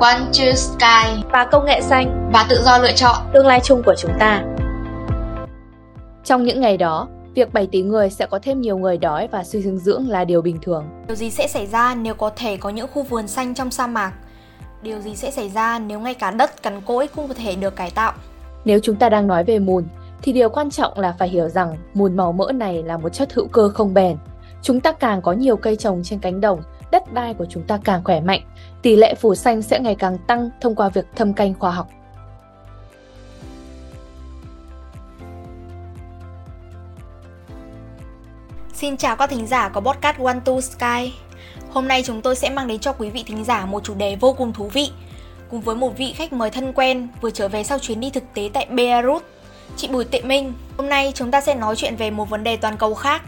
One True Sky và công nghệ xanh và tự do lựa chọn tương lai chung của chúng ta. Trong những ngày đó, việc 7 tỷ người sẽ có thêm nhiều người đói và suy dinh dưỡng là điều bình thường. Điều gì sẽ xảy ra nếu có thể có những khu vườn xanh trong sa mạc? Điều gì sẽ xảy ra nếu ngay cả đất cằn cỗi cũng có thể được cải tạo? Nếu chúng ta đang nói về mùn, thì điều quan trọng là phải hiểu rằng mùn màu mỡ này là một chất hữu cơ không bền. Chúng ta càng có nhiều cây trồng trên cánh đồng, đất đai của chúng ta càng khỏe mạnh, tỷ lệ phủ xanh sẽ ngày càng tăng thông qua việc thâm canh khoa học. Xin chào các thính giả của podcast One to Sky. Hôm nay chúng tôi sẽ mang đến cho quý vị thính giả một chủ đề vô cùng thú vị, cùng với một vị khách mời thân quen vừa trở về sau chuyến đi thực tế tại Beirut, chị Bùi Tệ Minh. Hôm nay chúng ta sẽ nói chuyện về một vấn đề toàn cầu khác,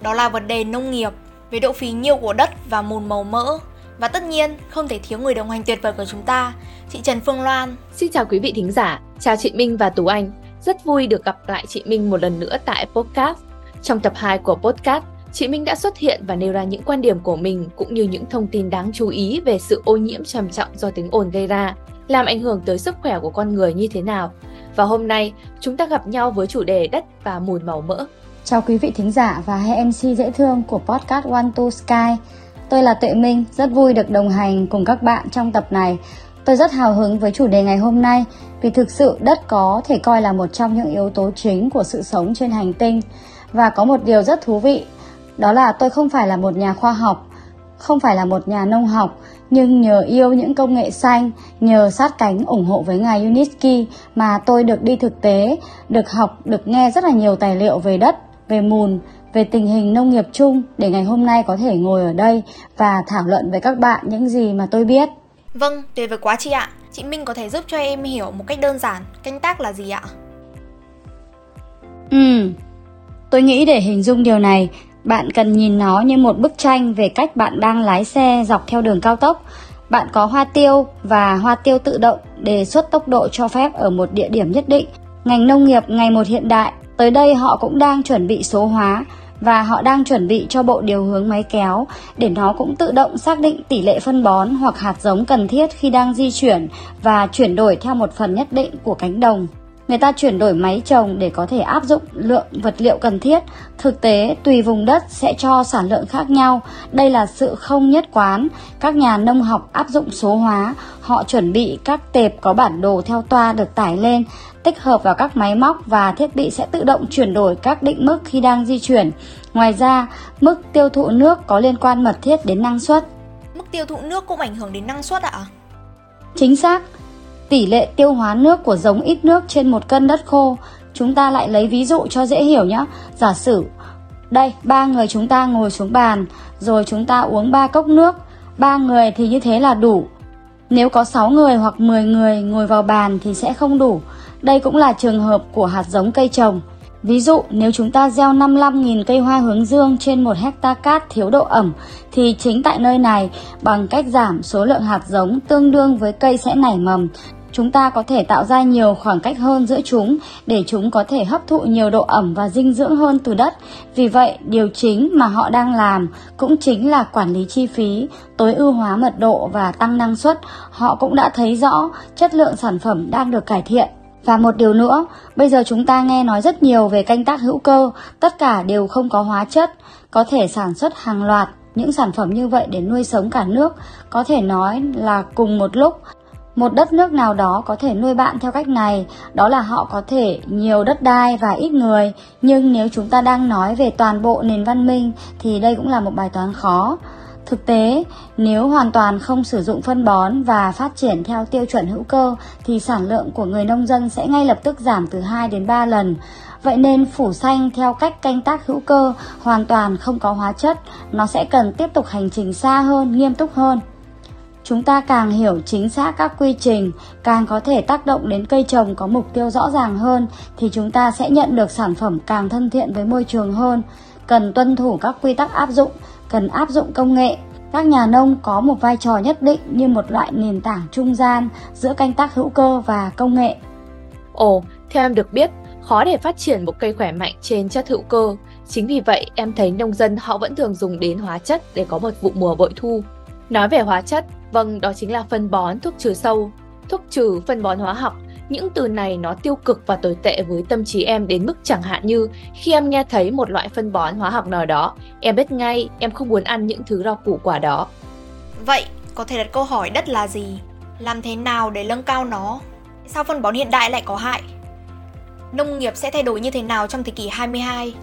đó là vấn đề nông nghiệp, về độ phí nhiêu của đất và mùn màu mỡ. Và tất nhiên, không thể thiếu người đồng hành tuyệt vời của chúng ta, chị Trần Phương Loan. Xin chào quý vị thính giả, chào chị Minh và Tú Anh. Rất vui được gặp lại chị Minh một lần nữa tại podcast trong tập 2 của podcast, chị Minh đã xuất hiện và nêu ra những quan điểm của mình cũng như những thông tin đáng chú ý về sự ô nhiễm trầm trọng do tiếng ồn gây ra, làm ảnh hưởng tới sức khỏe của con người như thế nào. Và hôm nay, chúng ta gặp nhau với chủ đề đất và mùn màu mỡ. Chào quý vị thính giả và hai MC dễ thương của podcast One to Sky. Tôi là Tuệ Minh, rất vui được đồng hành cùng các bạn trong tập này. Tôi rất hào hứng với chủ đề ngày hôm nay vì thực sự đất có thể coi là một trong những yếu tố chính của sự sống trên hành tinh. Và có một điều rất thú vị, đó là tôi không phải là một nhà khoa học, không phải là một nhà nông học, nhưng nhờ yêu những công nghệ xanh, nhờ sát cánh ủng hộ với ngài Unitsky mà tôi được đi thực tế, được học, được nghe rất là nhiều tài liệu về đất, về mùn, về tình hình nông nghiệp chung để ngày hôm nay có thể ngồi ở đây và thảo luận với các bạn những gì mà tôi biết. Vâng, tuyệt vời quá chị ạ. Chị Minh có thể giúp cho em hiểu một cách đơn giản canh tác là gì ạ? Ừ, Tôi nghĩ để hình dung điều này, bạn cần nhìn nó như một bức tranh về cách bạn đang lái xe dọc theo đường cao tốc. Bạn có hoa tiêu và hoa tiêu tự động đề xuất tốc độ cho phép ở một địa điểm nhất định. Ngành nông nghiệp ngày một hiện đại, tới đây họ cũng đang chuẩn bị số hóa và họ đang chuẩn bị cho bộ điều hướng máy kéo để nó cũng tự động xác định tỷ lệ phân bón hoặc hạt giống cần thiết khi đang di chuyển và chuyển đổi theo một phần nhất định của cánh đồng. Người ta chuyển đổi máy trồng để có thể áp dụng lượng vật liệu cần thiết. Thực tế, tùy vùng đất sẽ cho sản lượng khác nhau. Đây là sự không nhất quán. Các nhà nông học áp dụng số hóa. Họ chuẩn bị các tệp có bản đồ theo toa được tải lên, tích hợp vào các máy móc và thiết bị sẽ tự động chuyển đổi các định mức khi đang di chuyển. Ngoài ra, mức tiêu thụ nước có liên quan mật thiết đến năng suất. Mức tiêu thụ nước cũng ảnh hưởng đến năng suất ạ? Chính xác tỷ lệ tiêu hóa nước của giống ít nước trên một cân đất khô. Chúng ta lại lấy ví dụ cho dễ hiểu nhé. Giả sử đây, ba người chúng ta ngồi xuống bàn, rồi chúng ta uống ba cốc nước. Ba người thì như thế là đủ. Nếu có 6 người hoặc 10 người ngồi vào bàn thì sẽ không đủ. Đây cũng là trường hợp của hạt giống cây trồng. Ví dụ, nếu chúng ta gieo 55.000 cây hoa hướng dương trên một hecta cát thiếu độ ẩm, thì chính tại nơi này, bằng cách giảm số lượng hạt giống tương đương với cây sẽ nảy mầm, chúng ta có thể tạo ra nhiều khoảng cách hơn giữa chúng để chúng có thể hấp thụ nhiều độ ẩm và dinh dưỡng hơn từ đất. Vì vậy, điều chính mà họ đang làm cũng chính là quản lý chi phí, tối ưu hóa mật độ và tăng năng suất. Họ cũng đã thấy rõ chất lượng sản phẩm đang được cải thiện. Và một điều nữa, bây giờ chúng ta nghe nói rất nhiều về canh tác hữu cơ, tất cả đều không có hóa chất, có thể sản xuất hàng loạt những sản phẩm như vậy để nuôi sống cả nước, có thể nói là cùng một lúc một đất nước nào đó có thể nuôi bạn theo cách này, đó là họ có thể nhiều đất đai và ít người, nhưng nếu chúng ta đang nói về toàn bộ nền văn minh thì đây cũng là một bài toán khó. Thực tế, nếu hoàn toàn không sử dụng phân bón và phát triển theo tiêu chuẩn hữu cơ thì sản lượng của người nông dân sẽ ngay lập tức giảm từ 2 đến 3 lần. Vậy nên phủ xanh theo cách canh tác hữu cơ hoàn toàn không có hóa chất, nó sẽ cần tiếp tục hành trình xa hơn, nghiêm túc hơn. Chúng ta càng hiểu chính xác các quy trình, càng có thể tác động đến cây trồng có mục tiêu rõ ràng hơn thì chúng ta sẽ nhận được sản phẩm càng thân thiện với môi trường hơn. Cần tuân thủ các quy tắc áp dụng, cần áp dụng công nghệ. Các nhà nông có một vai trò nhất định như một loại nền tảng trung gian giữa canh tác hữu cơ và công nghệ. Ồ, theo em được biết, khó để phát triển một cây khỏe mạnh trên chất hữu cơ. Chính vì vậy, em thấy nông dân họ vẫn thường dùng đến hóa chất để có một vụ mùa bội thu. Nói về hóa chất, Vâng, đó chính là phân bón, thuốc trừ sâu, thuốc trừ phân bón hóa học. Những từ này nó tiêu cực và tồi tệ với tâm trí em đến mức chẳng hạn như khi em nghe thấy một loại phân bón hóa học nào đó, em biết ngay em không muốn ăn những thứ rau củ quả đó. Vậy, có thể đặt câu hỏi đất là gì? Làm thế nào để nâng cao nó? Sao phân bón hiện đại lại có hại? Nông nghiệp sẽ thay đổi như thế nào trong thế kỷ 22?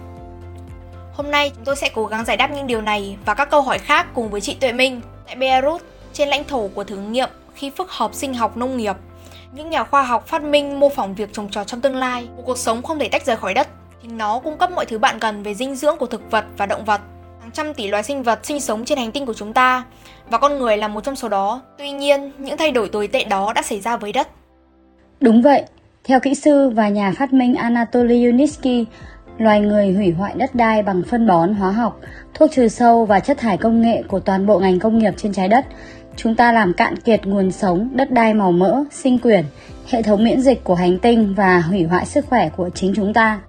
Hôm nay chúng tôi sẽ cố gắng giải đáp những điều này và các câu hỏi khác cùng với chị Tuệ Minh tại Beirut trên lãnh thổ của thử nghiệm khi phức hợp sinh học nông nghiệp. Những nhà khoa học phát minh mô phỏng việc trồng trọt trong tương lai, một cuộc sống không thể tách rời khỏi đất. Chính nó cung cấp mọi thứ bạn cần về dinh dưỡng của thực vật và động vật. Hàng trăm tỷ loài sinh vật sinh sống trên hành tinh của chúng ta và con người là một trong số đó. Tuy nhiên, những thay đổi tồi tệ đó đã xảy ra với đất. Đúng vậy, theo kỹ sư và nhà phát minh Anatoly Yunitsky, loài người hủy hoại đất đai bằng phân bón hóa học, thuốc trừ sâu và chất thải công nghệ của toàn bộ ngành công nghiệp trên trái đất. Chúng ta làm cạn kiệt nguồn sống, đất đai màu mỡ, sinh quyển, hệ thống miễn dịch của hành tinh và hủy hoại sức khỏe của chính chúng ta.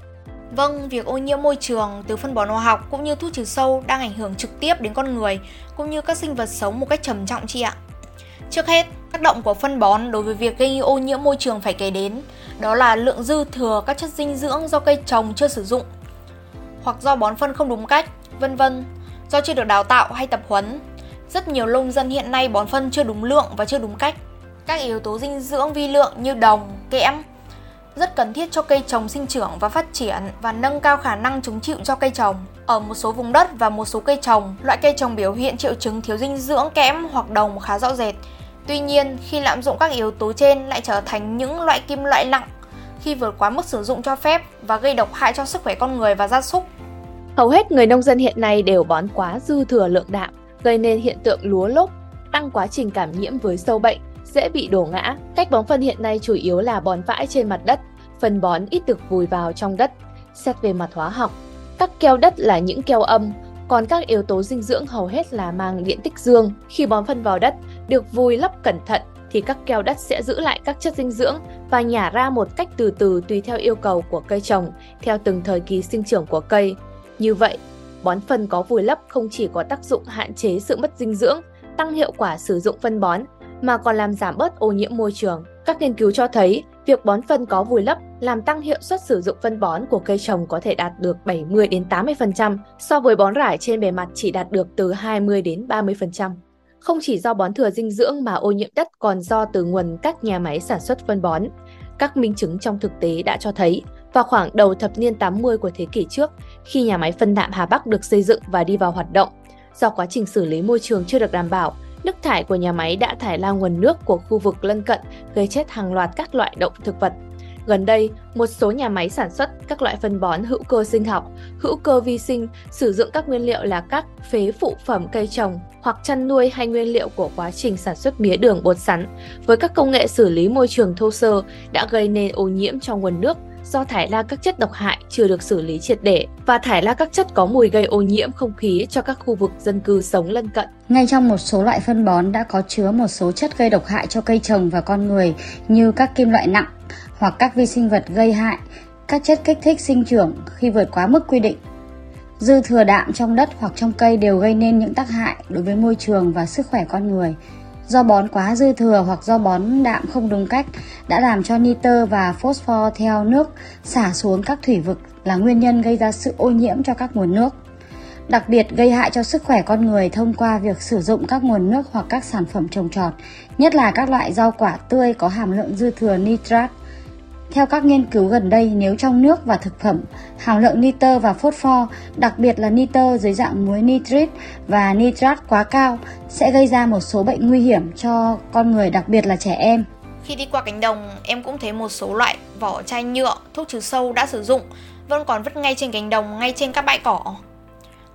Vâng, việc ô nhiễm môi trường từ phân bón hóa học cũng như thuốc trừ sâu đang ảnh hưởng trực tiếp đến con người cũng như các sinh vật sống một cách trầm trọng chị ạ. Trước hết, tác động của phân bón đối với việc gây ô nhiễm môi trường phải kể đến, đó là lượng dư thừa các chất dinh dưỡng do cây trồng chưa sử dụng, hoặc do bón phân không đúng cách, vân vân, do chưa được đào tạo hay tập huấn. Rất nhiều nông dân hiện nay bón phân chưa đúng lượng và chưa đúng cách. Các yếu tố dinh dưỡng vi lượng như đồng, kẽm rất cần thiết cho cây trồng sinh trưởng và phát triển và nâng cao khả năng chống chịu cho cây trồng. Ở một số vùng đất và một số cây trồng, loại cây trồng biểu hiện triệu chứng thiếu dinh dưỡng kẽm hoặc đồng khá rõ rệt. Tuy nhiên, khi lạm dụng các yếu tố trên lại trở thành những loại kim loại nặng khi vượt quá mức sử dụng cho phép và gây độc hại cho sức khỏe con người và gia súc. Hầu hết người nông dân hiện nay đều bón quá dư thừa lượng đạm, gây nên hiện tượng lúa lốp, tăng quá trình cảm nhiễm với sâu bệnh, dễ bị đổ ngã. Cách bón phân hiện nay chủ yếu là bón vãi trên mặt đất, phân bón ít được vùi vào trong đất. Xét về mặt hóa học, các keo đất là những keo âm, còn các yếu tố dinh dưỡng hầu hết là mang điện tích dương. Khi bón phân vào đất, được vùi lấp cẩn thận thì các keo đất sẽ giữ lại các chất dinh dưỡng và nhả ra một cách từ từ tùy theo yêu cầu của cây trồng, theo từng thời kỳ sinh trưởng của cây. Như vậy, bón phân có vùi lấp không chỉ có tác dụng hạn chế sự mất dinh dưỡng, tăng hiệu quả sử dụng phân bón, mà còn làm giảm bớt ô nhiễm môi trường. Các nghiên cứu cho thấy, việc bón phân có vùi lấp làm tăng hiệu suất sử dụng phân bón của cây trồng có thể đạt được 70 đến 80% so với bón rải trên bề mặt chỉ đạt được từ 20 đến 30%. Không chỉ do bón thừa dinh dưỡng mà ô nhiễm đất còn do từ nguồn các nhà máy sản xuất phân bón. Các minh chứng trong thực tế đã cho thấy, vào khoảng đầu thập niên 80 của thế kỷ trước, khi nhà máy phân đạm Hà Bắc được xây dựng và đi vào hoạt động, do quá trình xử lý môi trường chưa được đảm bảo, nước thải của nhà máy đã thải ra nguồn nước của khu vực lân cận, gây chết hàng loạt các loại động thực vật. Gần đây, một số nhà máy sản xuất các loại phân bón hữu cơ sinh học, hữu cơ vi sinh sử dụng các nguyên liệu là các phế phụ phẩm cây trồng hoặc chăn nuôi hay nguyên liệu của quá trình sản xuất mía đường bột sắn với các công nghệ xử lý môi trường thô sơ đã gây nên ô nhiễm trong nguồn nước do thải ra các chất độc hại chưa được xử lý triệt để và thải ra các chất có mùi gây ô nhiễm không khí cho các khu vực dân cư sống lân cận. Ngay trong một số loại phân bón đã có chứa một số chất gây độc hại cho cây trồng và con người như các kim loại nặng hoặc các vi sinh vật gây hại, các chất kích thích sinh trưởng khi vượt quá mức quy định. Dư thừa đạm trong đất hoặc trong cây đều gây nên những tác hại đối với môi trường và sức khỏe con người. Do bón quá dư thừa hoặc do bón đạm không đúng cách đã làm cho nitơ và phosphor theo nước xả xuống các thủy vực là nguyên nhân gây ra sự ô nhiễm cho các nguồn nước. Đặc biệt gây hại cho sức khỏe con người thông qua việc sử dụng các nguồn nước hoặc các sản phẩm trồng trọt, nhất là các loại rau quả tươi có hàm lượng dư thừa nitrat. Theo các nghiên cứu gần đây, nếu trong nước và thực phẩm, hàm lượng nitơ và phosphor, đặc biệt là nitơ dưới dạng muối nitrit và nitrat quá cao sẽ gây ra một số bệnh nguy hiểm cho con người, đặc biệt là trẻ em. Khi đi qua cánh đồng, em cũng thấy một số loại vỏ chai nhựa, thuốc trừ sâu đã sử dụng vẫn còn vứt ngay trên cánh đồng, ngay trên các bãi cỏ.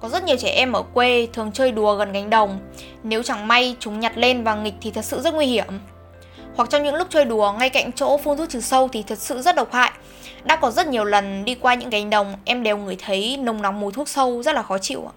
Có rất nhiều trẻ em ở quê thường chơi đùa gần cánh đồng. Nếu chẳng may chúng nhặt lên và nghịch thì thật sự rất nguy hiểm hoặc trong những lúc chơi đùa ngay cạnh chỗ phun thuốc trừ sâu thì thật sự rất độc hại. Đã có rất nhiều lần đi qua những cánh đồng em đều ngửi thấy nồng nóng mùi thuốc sâu rất là khó chịu ạ.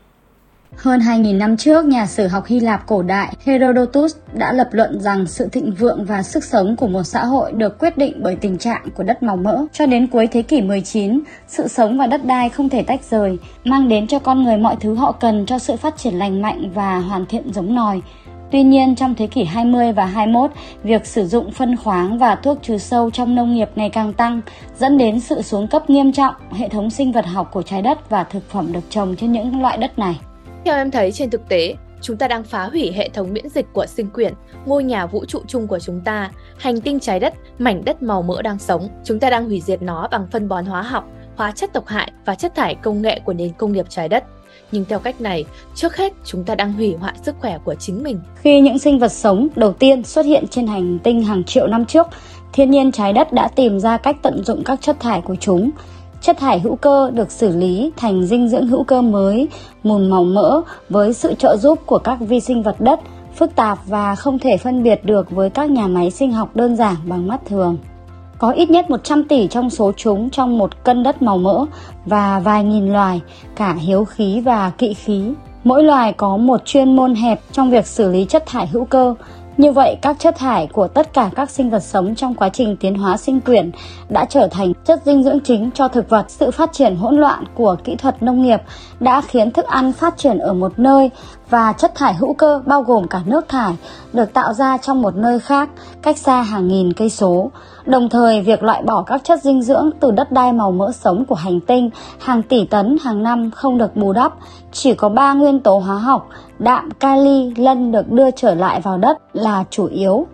Hơn 2.000 năm trước, nhà sử học Hy Lạp cổ đại Herodotus đã lập luận rằng sự thịnh vượng và sức sống của một xã hội được quyết định bởi tình trạng của đất màu mỡ. Cho đến cuối thế kỷ 19, sự sống và đất đai không thể tách rời, mang đến cho con người mọi thứ họ cần cho sự phát triển lành mạnh và hoàn thiện giống nòi. Tuy nhiên, trong thế kỷ 20 và 21, việc sử dụng phân khoáng và thuốc trừ sâu trong nông nghiệp ngày càng tăng, dẫn đến sự xuống cấp nghiêm trọng hệ thống sinh vật học của trái đất và thực phẩm được trồng trên những loại đất này. Theo em thấy trên thực tế, chúng ta đang phá hủy hệ thống miễn dịch của sinh quyển, ngôi nhà vũ trụ chung của chúng ta, hành tinh trái đất, mảnh đất màu mỡ đang sống. Chúng ta đang hủy diệt nó bằng phân bón hóa học, hóa chất độc hại và chất thải công nghệ của nền công nghiệp trái đất. Nhưng theo cách này, trước hết chúng ta đang hủy hoại sức khỏe của chính mình. Khi những sinh vật sống đầu tiên xuất hiện trên hành tinh hàng triệu năm trước, thiên nhiên trái đất đã tìm ra cách tận dụng các chất thải của chúng. Chất thải hữu cơ được xử lý thành dinh dưỡng hữu cơ mới, mùn màu mỡ với sự trợ giúp của các vi sinh vật đất phức tạp và không thể phân biệt được với các nhà máy sinh học đơn giản bằng mắt thường. Có ít nhất 100 tỷ trong số chúng trong một cân đất màu mỡ và vài nghìn loài, cả hiếu khí và kỵ khí. Mỗi loài có một chuyên môn hẹp trong việc xử lý chất thải hữu cơ, như vậy, các chất thải của tất cả các sinh vật sống trong quá trình tiến hóa sinh quyển đã trở thành chất dinh dưỡng chính cho thực vật. Sự phát triển hỗn loạn của kỹ thuật nông nghiệp đã khiến thức ăn phát triển ở một nơi và chất thải hữu cơ bao gồm cả nước thải được tạo ra trong một nơi khác cách xa hàng nghìn cây số. Đồng thời, việc loại bỏ các chất dinh dưỡng từ đất đai màu mỡ sống của hành tinh hàng tỷ tấn hàng năm không được bù đắp. Chỉ có 3 nguyên tố hóa học, đạm, kali, lân được đưa trở lại vào đất là chủ yếu.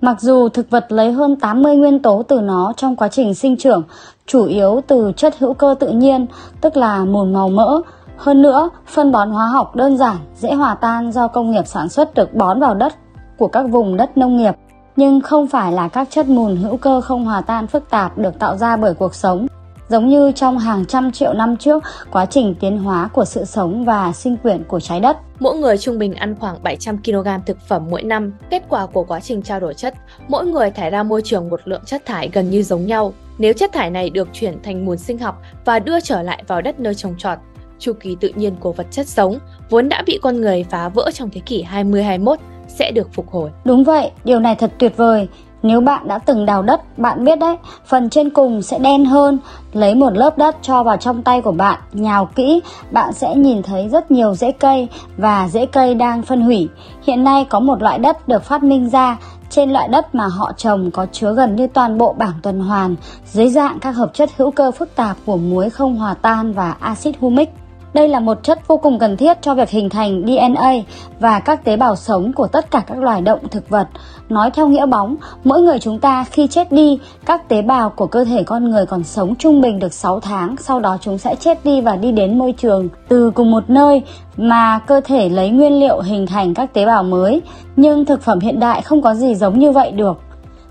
Mặc dù thực vật lấy hơn 80 nguyên tố từ nó trong quá trình sinh trưởng, chủ yếu từ chất hữu cơ tự nhiên, tức là mùn màu mỡ, hơn nữa, phân bón hóa học đơn giản, dễ hòa tan do công nghiệp sản xuất được bón vào đất của các vùng đất nông nghiệp, nhưng không phải là các chất mùn hữu cơ không hòa tan phức tạp được tạo ra bởi cuộc sống. Giống như trong hàng trăm triệu năm trước, quá trình tiến hóa của sự sống và sinh quyển của trái đất. Mỗi người trung bình ăn khoảng 700 kg thực phẩm mỗi năm. Kết quả của quá trình trao đổi chất, mỗi người thải ra môi trường một lượng chất thải gần như giống nhau. Nếu chất thải này được chuyển thành mùn sinh học và đưa trở lại vào đất nơi trồng trọt, chu kỳ tự nhiên của vật chất sống vốn đã bị con người phá vỡ trong thế kỷ 20-21 sẽ được phục hồi. Đúng vậy, điều này thật tuyệt vời. Nếu bạn đã từng đào đất, bạn biết đấy, phần trên cùng sẽ đen hơn. Lấy một lớp đất cho vào trong tay của bạn, nhào kỹ, bạn sẽ nhìn thấy rất nhiều rễ cây và rễ cây đang phân hủy. Hiện nay có một loại đất được phát minh ra trên loại đất mà họ trồng có chứa gần như toàn bộ bảng tuần hoàn dưới dạng các hợp chất hữu cơ phức tạp của muối không hòa tan và axit humic. Đây là một chất vô cùng cần thiết cho việc hình thành DNA và các tế bào sống của tất cả các loài động thực vật. Nói theo nghĩa bóng, mỗi người chúng ta khi chết đi, các tế bào của cơ thể con người còn sống trung bình được 6 tháng, sau đó chúng sẽ chết đi và đi đến môi trường từ cùng một nơi mà cơ thể lấy nguyên liệu hình thành các tế bào mới. Nhưng thực phẩm hiện đại không có gì giống như vậy được.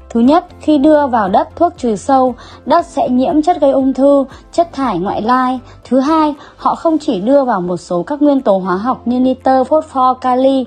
Thứ nhất, khi đưa vào đất thuốc trừ sâu, đất sẽ nhiễm chất gây ung thư, chất thải ngoại lai. Thứ hai, họ không chỉ đưa vào một số các nguyên tố hóa học như nitơ, phosphor, kali.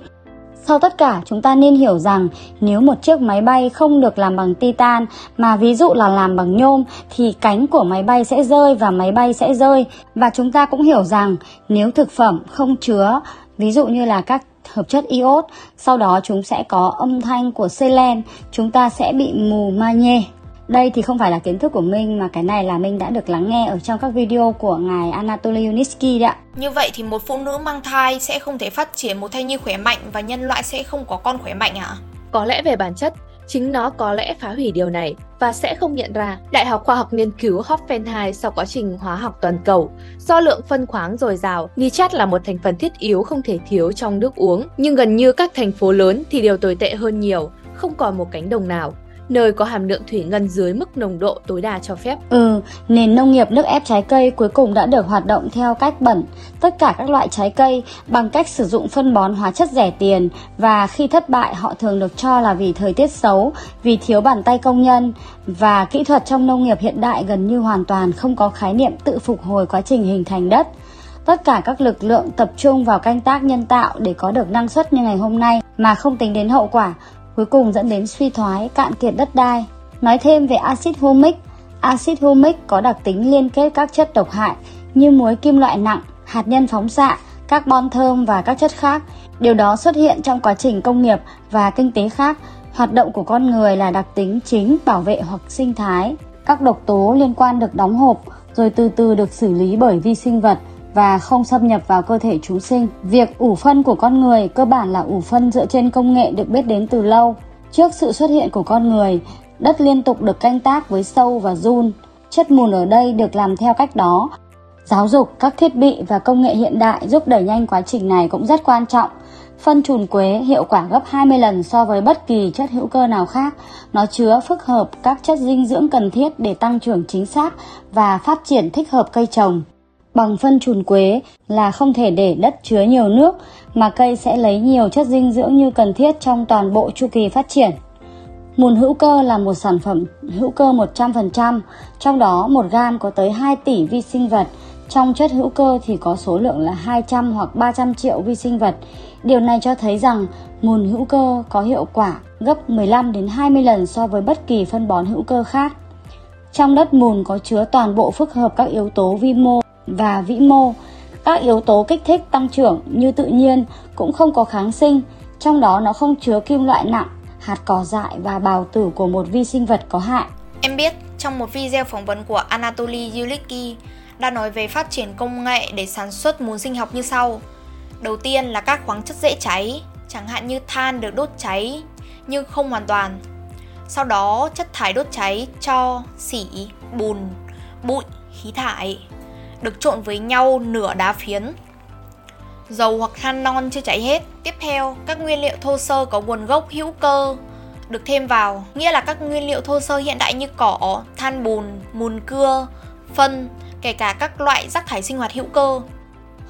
Sau tất cả, chúng ta nên hiểu rằng nếu một chiếc máy bay không được làm bằng titan mà ví dụ là làm bằng nhôm thì cánh của máy bay sẽ rơi và máy bay sẽ rơi. Và chúng ta cũng hiểu rằng nếu thực phẩm không chứa ví dụ như là các hợp chất iốt, sau đó chúng sẽ có âm thanh của selen, chúng ta sẽ bị mù magie. Đây thì không phải là kiến thức của Minh mà cái này là Minh đã được lắng nghe ở trong các video của ngài Anatoly Unitsky đấy ạ. Như vậy thì một phụ nữ mang thai sẽ không thể phát triển một thai nhi khỏe mạnh và nhân loại sẽ không có con khỏe mạnh ạ? Có lẽ về bản chất, chính nó có lẽ phá hủy điều này và sẽ không nhận ra. Đại học khoa học nghiên cứu Hoffenheim sau quá trình hóa học toàn cầu, do lượng phân khoáng dồi dào, nitrat là một thành phần thiết yếu không thể thiếu trong nước uống. Nhưng gần như các thành phố lớn thì điều tồi tệ hơn nhiều, không còn một cánh đồng nào nơi có hàm lượng thủy ngân dưới mức nồng độ tối đa cho phép. Ừ, nền nông nghiệp nước ép trái cây cuối cùng đã được hoạt động theo cách bẩn tất cả các loại trái cây bằng cách sử dụng phân bón hóa chất rẻ tiền và khi thất bại họ thường được cho là vì thời tiết xấu, vì thiếu bàn tay công nhân và kỹ thuật trong nông nghiệp hiện đại gần như hoàn toàn không có khái niệm tự phục hồi quá trình hình thành đất. Tất cả các lực lượng tập trung vào canh tác nhân tạo để có được năng suất như ngày hôm nay mà không tính đến hậu quả cuối cùng dẫn đến suy thoái, cạn kiệt đất đai. Nói thêm về axit humic, axit humic có đặc tính liên kết các chất độc hại như muối kim loại nặng, hạt nhân phóng xạ, carbon thơm và các chất khác. Điều đó xuất hiện trong quá trình công nghiệp và kinh tế khác. Hoạt động của con người là đặc tính chính bảo vệ hoặc sinh thái. Các độc tố liên quan được đóng hộp rồi từ từ được xử lý bởi vi sinh vật và không xâm nhập vào cơ thể chúng sinh. Việc ủ phân của con người cơ bản là ủ phân dựa trên công nghệ được biết đến từ lâu. Trước sự xuất hiện của con người, đất liên tục được canh tác với sâu và run. Chất mùn ở đây được làm theo cách đó. Giáo dục, các thiết bị và công nghệ hiện đại giúp đẩy nhanh quá trình này cũng rất quan trọng. Phân trùn quế hiệu quả gấp 20 lần so với bất kỳ chất hữu cơ nào khác. Nó chứa phức hợp các chất dinh dưỡng cần thiết để tăng trưởng chính xác và phát triển thích hợp cây trồng. Bằng phân trùn quế là không thể để đất chứa nhiều nước mà cây sẽ lấy nhiều chất dinh dưỡng như cần thiết trong toàn bộ chu kỳ phát triển. Mùn hữu cơ là một sản phẩm hữu cơ 100%, trong đó 1 gam có tới 2 tỷ vi sinh vật, trong chất hữu cơ thì có số lượng là 200 hoặc 300 triệu vi sinh vật. Điều này cho thấy rằng mùn hữu cơ có hiệu quả gấp 15 đến 20 lần so với bất kỳ phân bón hữu cơ khác. Trong đất mùn có chứa toàn bộ phức hợp các yếu tố vi mô và vĩ mô. Các yếu tố kích thích tăng trưởng như tự nhiên cũng không có kháng sinh, trong đó nó không chứa kim loại nặng, hạt cỏ dại và bào tử của một vi sinh vật có hại. Em biết trong một video phỏng vấn của Anatoly Yulicki đã nói về phát triển công nghệ để sản xuất muối sinh học như sau. Đầu tiên là các khoáng chất dễ cháy, chẳng hạn như than được đốt cháy nhưng không hoàn toàn. Sau đó chất thải đốt cháy cho xỉ, bùn, bụi, khí thải được trộn với nhau nửa đá phiến. Dầu hoặc than non chưa cháy hết. Tiếp theo, các nguyên liệu thô sơ có nguồn gốc hữu cơ được thêm vào, nghĩa là các nguyên liệu thô sơ hiện đại như cỏ, than bùn, mùn cưa, phân, kể cả các loại rác thải sinh hoạt hữu cơ.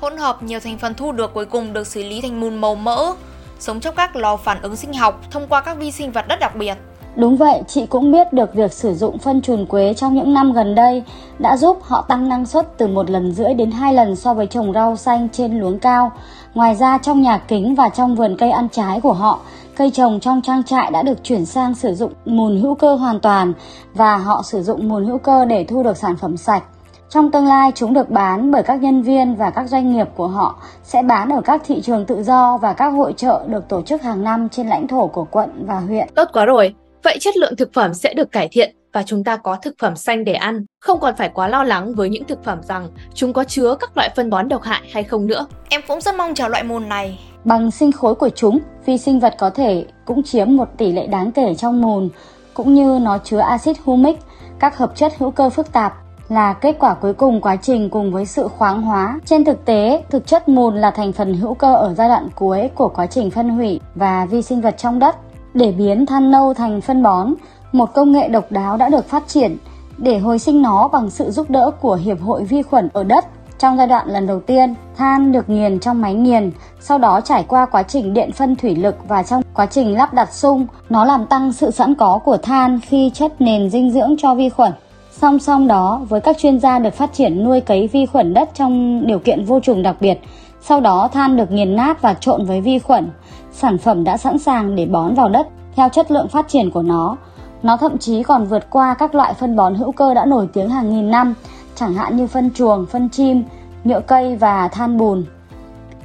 Hỗn hợp nhiều thành phần thu được cuối cùng được xử lý thành mùn màu mỡ, sống trong các lò phản ứng sinh học thông qua các vi sinh vật rất đặc biệt. Đúng vậy, chị cũng biết được việc sử dụng phân chuồn quế trong những năm gần đây đã giúp họ tăng năng suất từ một lần rưỡi đến hai lần so với trồng rau xanh trên luống cao. Ngoài ra trong nhà kính và trong vườn cây ăn trái của họ, cây trồng trong trang trại đã được chuyển sang sử dụng mùn hữu cơ hoàn toàn và họ sử dụng mùn hữu cơ để thu được sản phẩm sạch. Trong tương lai, chúng được bán bởi các nhân viên và các doanh nghiệp của họ sẽ bán ở các thị trường tự do và các hội trợ được tổ chức hàng năm trên lãnh thổ của quận và huyện. Tốt quá rồi, vậy chất lượng thực phẩm sẽ được cải thiện và chúng ta có thực phẩm xanh để ăn, không còn phải quá lo lắng với những thực phẩm rằng chúng có chứa các loại phân bón độc hại hay không nữa. Em cũng rất mong chờ loại mùn này. Bằng sinh khối của chúng, vi sinh vật có thể cũng chiếm một tỷ lệ đáng kể trong mùn, cũng như nó chứa axit humic, các hợp chất hữu cơ phức tạp là kết quả cuối cùng quá trình cùng với sự khoáng hóa. Trên thực tế, thực chất mùn là thành phần hữu cơ ở giai đoạn cuối của quá trình phân hủy và vi sinh vật trong đất. Để biến than nâu thành phân bón, một công nghệ độc đáo đã được phát triển để hồi sinh nó bằng sự giúp đỡ của Hiệp hội Vi khuẩn ở đất. Trong giai đoạn lần đầu tiên, than được nghiền trong máy nghiền, sau đó trải qua quá trình điện phân thủy lực và trong quá trình lắp đặt sung, nó làm tăng sự sẵn có của than khi chất nền dinh dưỡng cho vi khuẩn. Song song đó, với các chuyên gia được phát triển nuôi cấy vi khuẩn đất trong điều kiện vô trùng đặc biệt, sau đó than được nghiền nát và trộn với vi khuẩn. Sản phẩm đã sẵn sàng để bón vào đất theo chất lượng phát triển của nó. Nó thậm chí còn vượt qua các loại phân bón hữu cơ đã nổi tiếng hàng nghìn năm, chẳng hạn như phân chuồng, phân chim, nhựa cây và than bùn.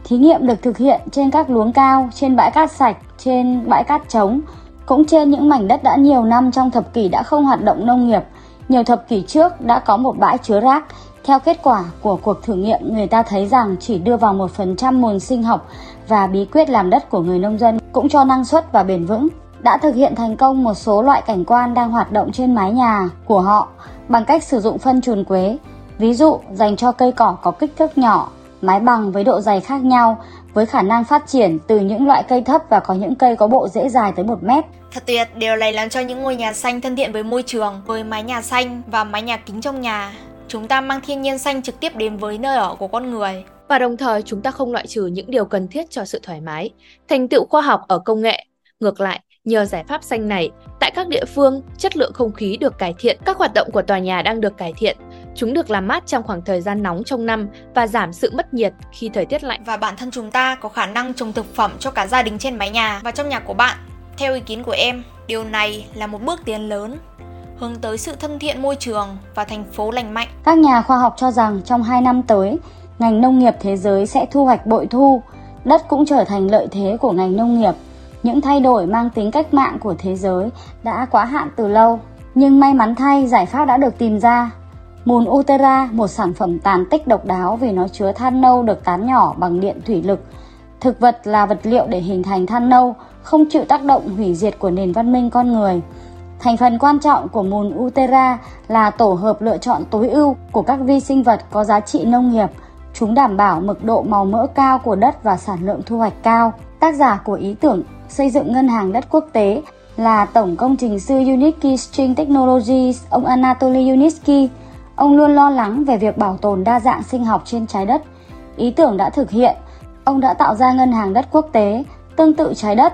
Thí nghiệm được thực hiện trên các luống cao, trên bãi cát sạch, trên bãi cát trống, cũng trên những mảnh đất đã nhiều năm trong thập kỷ đã không hoạt động nông nghiệp. Nhiều thập kỷ trước đã có một bãi chứa rác. Theo kết quả của cuộc thử nghiệm, người ta thấy rằng chỉ đưa vào 1% mùn sinh học và bí quyết làm đất của người nông dân cũng cho năng suất và bền vững đã thực hiện thành công một số loại cảnh quan đang hoạt động trên mái nhà của họ bằng cách sử dụng phân trùn quế. Ví dụ, dành cho cây cỏ có kích thước nhỏ, mái bằng với độ dày khác nhau, với khả năng phát triển từ những loại cây thấp và có những cây có bộ rễ dài tới 1 mét. Thật tuyệt, điều này làm cho những ngôi nhà xanh thân thiện với môi trường, với mái nhà xanh và mái nhà kính trong nhà. Chúng ta mang thiên nhiên xanh trực tiếp đến với nơi ở của con người. Và đồng thời chúng ta không loại trừ những điều cần thiết cho sự thoải mái, thành tựu khoa học ở công nghệ. Ngược lại, Nhờ giải pháp xanh này, tại các địa phương, chất lượng không khí được cải thiện, các hoạt động của tòa nhà đang được cải thiện. Chúng được làm mát trong khoảng thời gian nóng trong năm và giảm sự mất nhiệt khi thời tiết lạnh. Và bản thân chúng ta có khả năng trồng thực phẩm cho cả gia đình trên mái nhà và trong nhà của bạn. Theo ý kiến của em, điều này là một bước tiến lớn hướng tới sự thân thiện môi trường và thành phố lành mạnh. Các nhà khoa học cho rằng trong 2 năm tới, ngành nông nghiệp thế giới sẽ thu hoạch bội thu, đất cũng trở thành lợi thế của ngành nông nghiệp những thay đổi mang tính cách mạng của thế giới đã quá hạn từ lâu, nhưng may mắn thay giải pháp đã được tìm ra. Mùn Utera, một sản phẩm tàn tích độc đáo vì nó chứa than nâu được tán nhỏ bằng điện thủy lực. Thực vật là vật liệu để hình thành than nâu, không chịu tác động hủy diệt của nền văn minh con người. Thành phần quan trọng của mùn Utera là tổ hợp lựa chọn tối ưu của các vi sinh vật có giá trị nông nghiệp. Chúng đảm bảo mực độ màu mỡ cao của đất và sản lượng thu hoạch cao. Tác giả của ý tưởng xây dựng ngân hàng đất quốc tế là tổng công trình sư Unitsky String Technologies, ông Anatoly Unitsky. Ông luôn lo lắng về việc bảo tồn đa dạng sinh học trên trái đất. Ý tưởng đã thực hiện, ông đã tạo ra ngân hàng đất quốc tế, tương tự trái đất.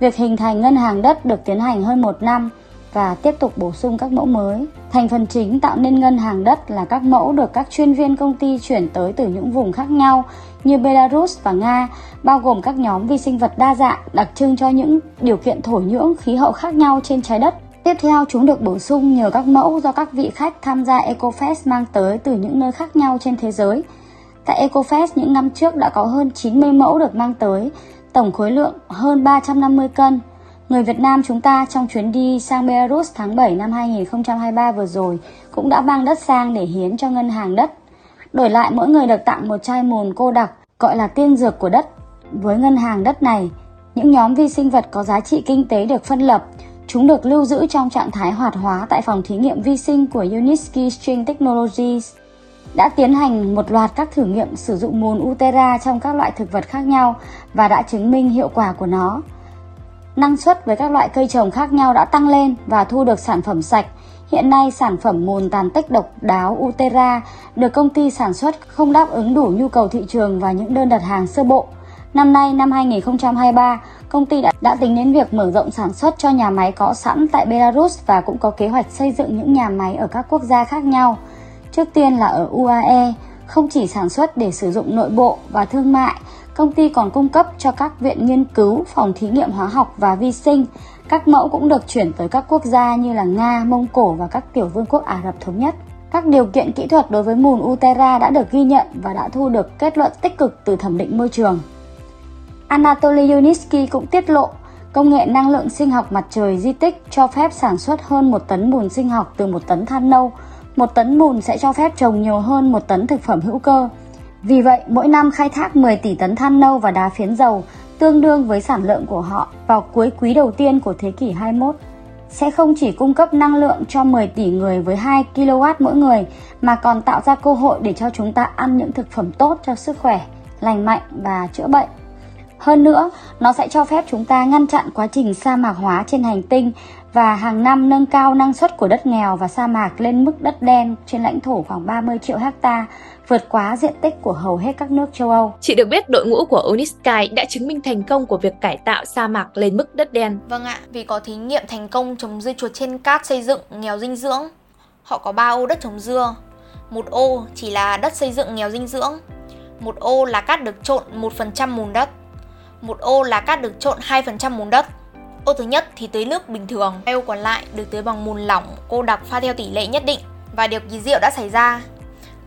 Việc hình thành ngân hàng đất được tiến hành hơn một năm và tiếp tục bổ sung các mẫu mới. Thành phần chính tạo nên ngân hàng đất là các mẫu được các chuyên viên công ty chuyển tới từ những vùng khác nhau như Belarus và Nga, bao gồm các nhóm vi sinh vật đa dạng đặc trưng cho những điều kiện thổ nhưỡng khí hậu khác nhau trên trái đất. Tiếp theo, chúng được bổ sung nhờ các mẫu do các vị khách tham gia EcoFest mang tới từ những nơi khác nhau trên thế giới. Tại EcoFest những năm trước đã có hơn 90 mẫu được mang tới, tổng khối lượng hơn 350 cân. Người Việt Nam chúng ta trong chuyến đi sang Belarus tháng 7 năm 2023 vừa rồi cũng đã mang đất sang để hiến cho ngân hàng đất. Đổi lại mỗi người được tặng một chai mùn cô đặc gọi là tiên dược của đất. Với ngân hàng đất này, những nhóm vi sinh vật có giá trị kinh tế được phân lập, chúng được lưu giữ trong trạng thái hoạt hóa tại phòng thí nghiệm vi sinh của Unisky String Technologies đã tiến hành một loạt các thử nghiệm sử dụng mùn Utera trong các loại thực vật khác nhau và đã chứng minh hiệu quả của nó. Năng suất với các loại cây trồng khác nhau đã tăng lên và thu được sản phẩm sạch. Hiện nay, sản phẩm mùn tàn tích độc đáo Utera được công ty sản xuất không đáp ứng đủ nhu cầu thị trường và những đơn đặt hàng sơ bộ. Năm nay, năm 2023, công ty đã, đã tính đến việc mở rộng sản xuất cho nhà máy có sẵn tại Belarus và cũng có kế hoạch xây dựng những nhà máy ở các quốc gia khác nhau. Trước tiên là ở UAE, không chỉ sản xuất để sử dụng nội bộ và thương mại Công ty còn cung cấp cho các viện nghiên cứu, phòng thí nghiệm hóa học và vi sinh. Các mẫu cũng được chuyển tới các quốc gia như là Nga, Mông Cổ và các tiểu vương quốc Ả Rập Thống Nhất. Các điều kiện kỹ thuật đối với mùn Utera đã được ghi nhận và đã thu được kết luận tích cực từ thẩm định môi trường. Anatoly Yunitsky cũng tiết lộ công nghệ năng lượng sinh học mặt trời di tích cho phép sản xuất hơn một tấn mùn sinh học từ một tấn than nâu. Một tấn mùn sẽ cho phép trồng nhiều hơn một tấn thực phẩm hữu cơ. Vì vậy, mỗi năm khai thác 10 tỷ tấn than nâu và đá phiến dầu, tương đương với sản lượng của họ vào cuối quý đầu tiên của thế kỷ 21, sẽ không chỉ cung cấp năng lượng cho 10 tỷ người với 2 kW mỗi người, mà còn tạo ra cơ hội để cho chúng ta ăn những thực phẩm tốt cho sức khỏe, lành mạnh và chữa bệnh. Hơn nữa, nó sẽ cho phép chúng ta ngăn chặn quá trình sa mạc hóa trên hành tinh và hàng năm nâng cao năng suất của đất nghèo và sa mạc lên mức đất đen trên lãnh thổ khoảng 30 triệu hecta vượt quá diện tích của hầu hết các nước châu Âu. Chị được biết đội ngũ của Unisky đã chứng minh thành công của việc cải tạo sa mạc lên mức đất đen. Vâng ạ, vì có thí nghiệm thành công trồng dưa chuột trên cát xây dựng nghèo dinh dưỡng. Họ có 3 ô đất trồng dưa. Một ô chỉ là đất xây dựng nghèo dinh dưỡng. Một ô là cát được trộn 1% mùn đất. Một ô là cát được trộn 2% mùn đất. Ô thứ nhất thì tưới nước bình thường, ô còn lại được tưới bằng mùn lỏng, cô đặc pha theo tỷ lệ nhất định. Và điều kỳ diệu đã xảy ra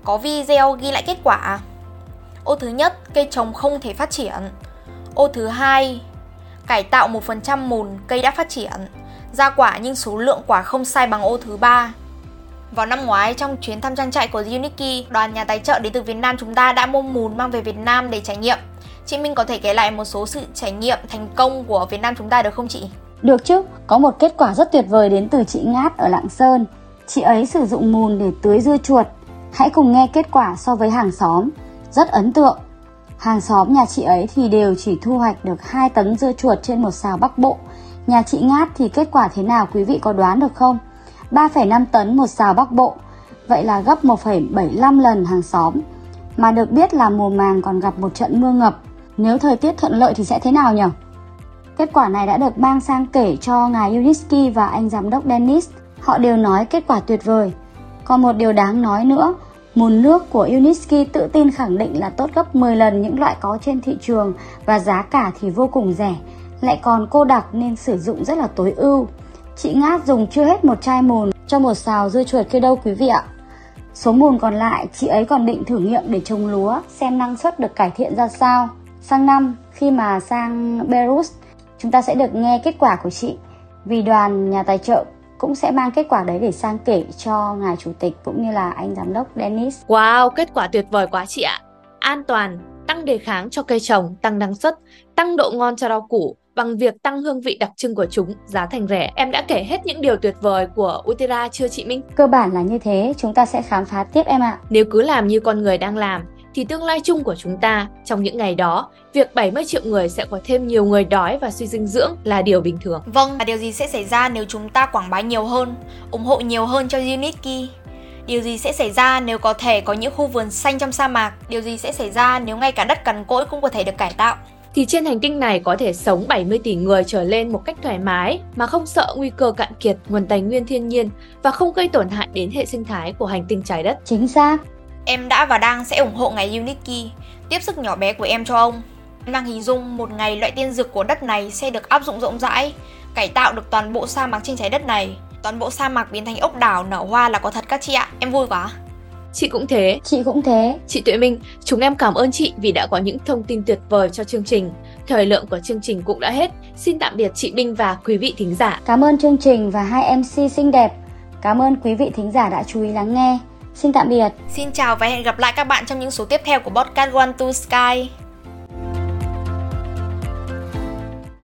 có video ghi lại kết quả. À? Ô thứ nhất, cây trồng không thể phát triển. Ô thứ hai, cải tạo 1% mùn, cây đã phát triển. Ra quả nhưng số lượng quả không sai bằng ô thứ ba. Vào năm ngoái trong chuyến thăm trang trại của Uniki, đoàn nhà tài trợ đến từ Việt Nam chúng ta đã mua mùn mang về Việt Nam để trải nghiệm. Chị Minh có thể kể lại một số sự trải nghiệm thành công của Việt Nam chúng ta được không chị? Được chứ, có một kết quả rất tuyệt vời đến từ chị Ngát ở Lạng Sơn. Chị ấy sử dụng mùn để tưới dưa chuột Hãy cùng nghe kết quả so với hàng xóm. Rất ấn tượng. Hàng xóm nhà chị ấy thì đều chỉ thu hoạch được 2 tấn dưa chuột trên một xào Bắc Bộ. Nhà chị Ngát thì kết quả thế nào quý vị có đoán được không? 3,5 tấn một xào Bắc Bộ. Vậy là gấp 1,75 lần hàng xóm. Mà được biết là mùa màng còn gặp một trận mưa ngập. Nếu thời tiết thuận lợi thì sẽ thế nào nhỉ? Kết quả này đã được mang sang kể cho ngài Unisky và anh giám đốc Dennis. Họ đều nói kết quả tuyệt vời. Còn một điều đáng nói nữa, Mùn nước của Uniski tự tin khẳng định là tốt gấp 10 lần những loại có trên thị trường và giá cả thì vô cùng rẻ, lại còn cô đặc nên sử dụng rất là tối ưu. Chị Ngát dùng chưa hết một chai mùn cho một xào dưa chuột kia đâu quý vị ạ. Số mùn còn lại chị ấy còn định thử nghiệm để trồng lúa xem năng suất được cải thiện ra sao. Sang năm khi mà sang Belarus chúng ta sẽ được nghe kết quả của chị vì đoàn nhà tài trợ cũng sẽ mang kết quả đấy để sang kể cho ngài chủ tịch cũng như là anh giám đốc Dennis. Wow, kết quả tuyệt vời quá chị ạ. An toàn, tăng đề kháng cho cây trồng, tăng năng suất, tăng độ ngon cho rau củ bằng việc tăng hương vị đặc trưng của chúng, giá thành rẻ. Em đã kể hết những điều tuyệt vời của Utera chưa chị Minh? Cơ bản là như thế, chúng ta sẽ khám phá tiếp em ạ. Nếu cứ làm như con người đang làm thì tương lai chung của chúng ta trong những ngày đó, việc 70 triệu người sẽ có thêm nhiều người đói và suy dinh dưỡng là điều bình thường. Vâng, và điều gì sẽ xảy ra nếu chúng ta quảng bá nhiều hơn, ủng hộ nhiều hơn cho Unity? Điều gì sẽ xảy ra nếu có thể có những khu vườn xanh trong sa mạc? Điều gì sẽ xảy ra nếu ngay cả đất cằn cỗi cũng có thể được cải tạo? Thì trên hành tinh này có thể sống 70 tỷ người trở lên một cách thoải mái mà không sợ nguy cơ cạn kiệt nguồn tài nguyên thiên nhiên và không gây tổn hại đến hệ sinh thái của hành tinh trái đất. Chính xác. Em đã và đang sẽ ủng hộ ngài Unity, tiếp sức nhỏ bé của em cho ông. Em đang hình dung một ngày loại tiên dược của đất này sẽ được áp dụng rộng rãi, cải tạo được toàn bộ sa mạc trên trái đất này. Toàn bộ sa mạc biến thành ốc đảo nở hoa là có thật các chị ạ, em vui quá. Chị cũng thế. Chị cũng thế. Chị Tuệ Minh, chúng em cảm ơn chị vì đã có những thông tin tuyệt vời cho chương trình. Thời lượng của chương trình cũng đã hết. Xin tạm biệt chị Minh và quý vị thính giả. Cảm ơn chương trình và hai MC xinh đẹp. Cảm ơn quý vị thính giả đã chú ý lắng nghe. Xin tạm biệt. Xin chào và hẹn gặp lại các bạn trong những số tiếp theo của podcast One to Sky.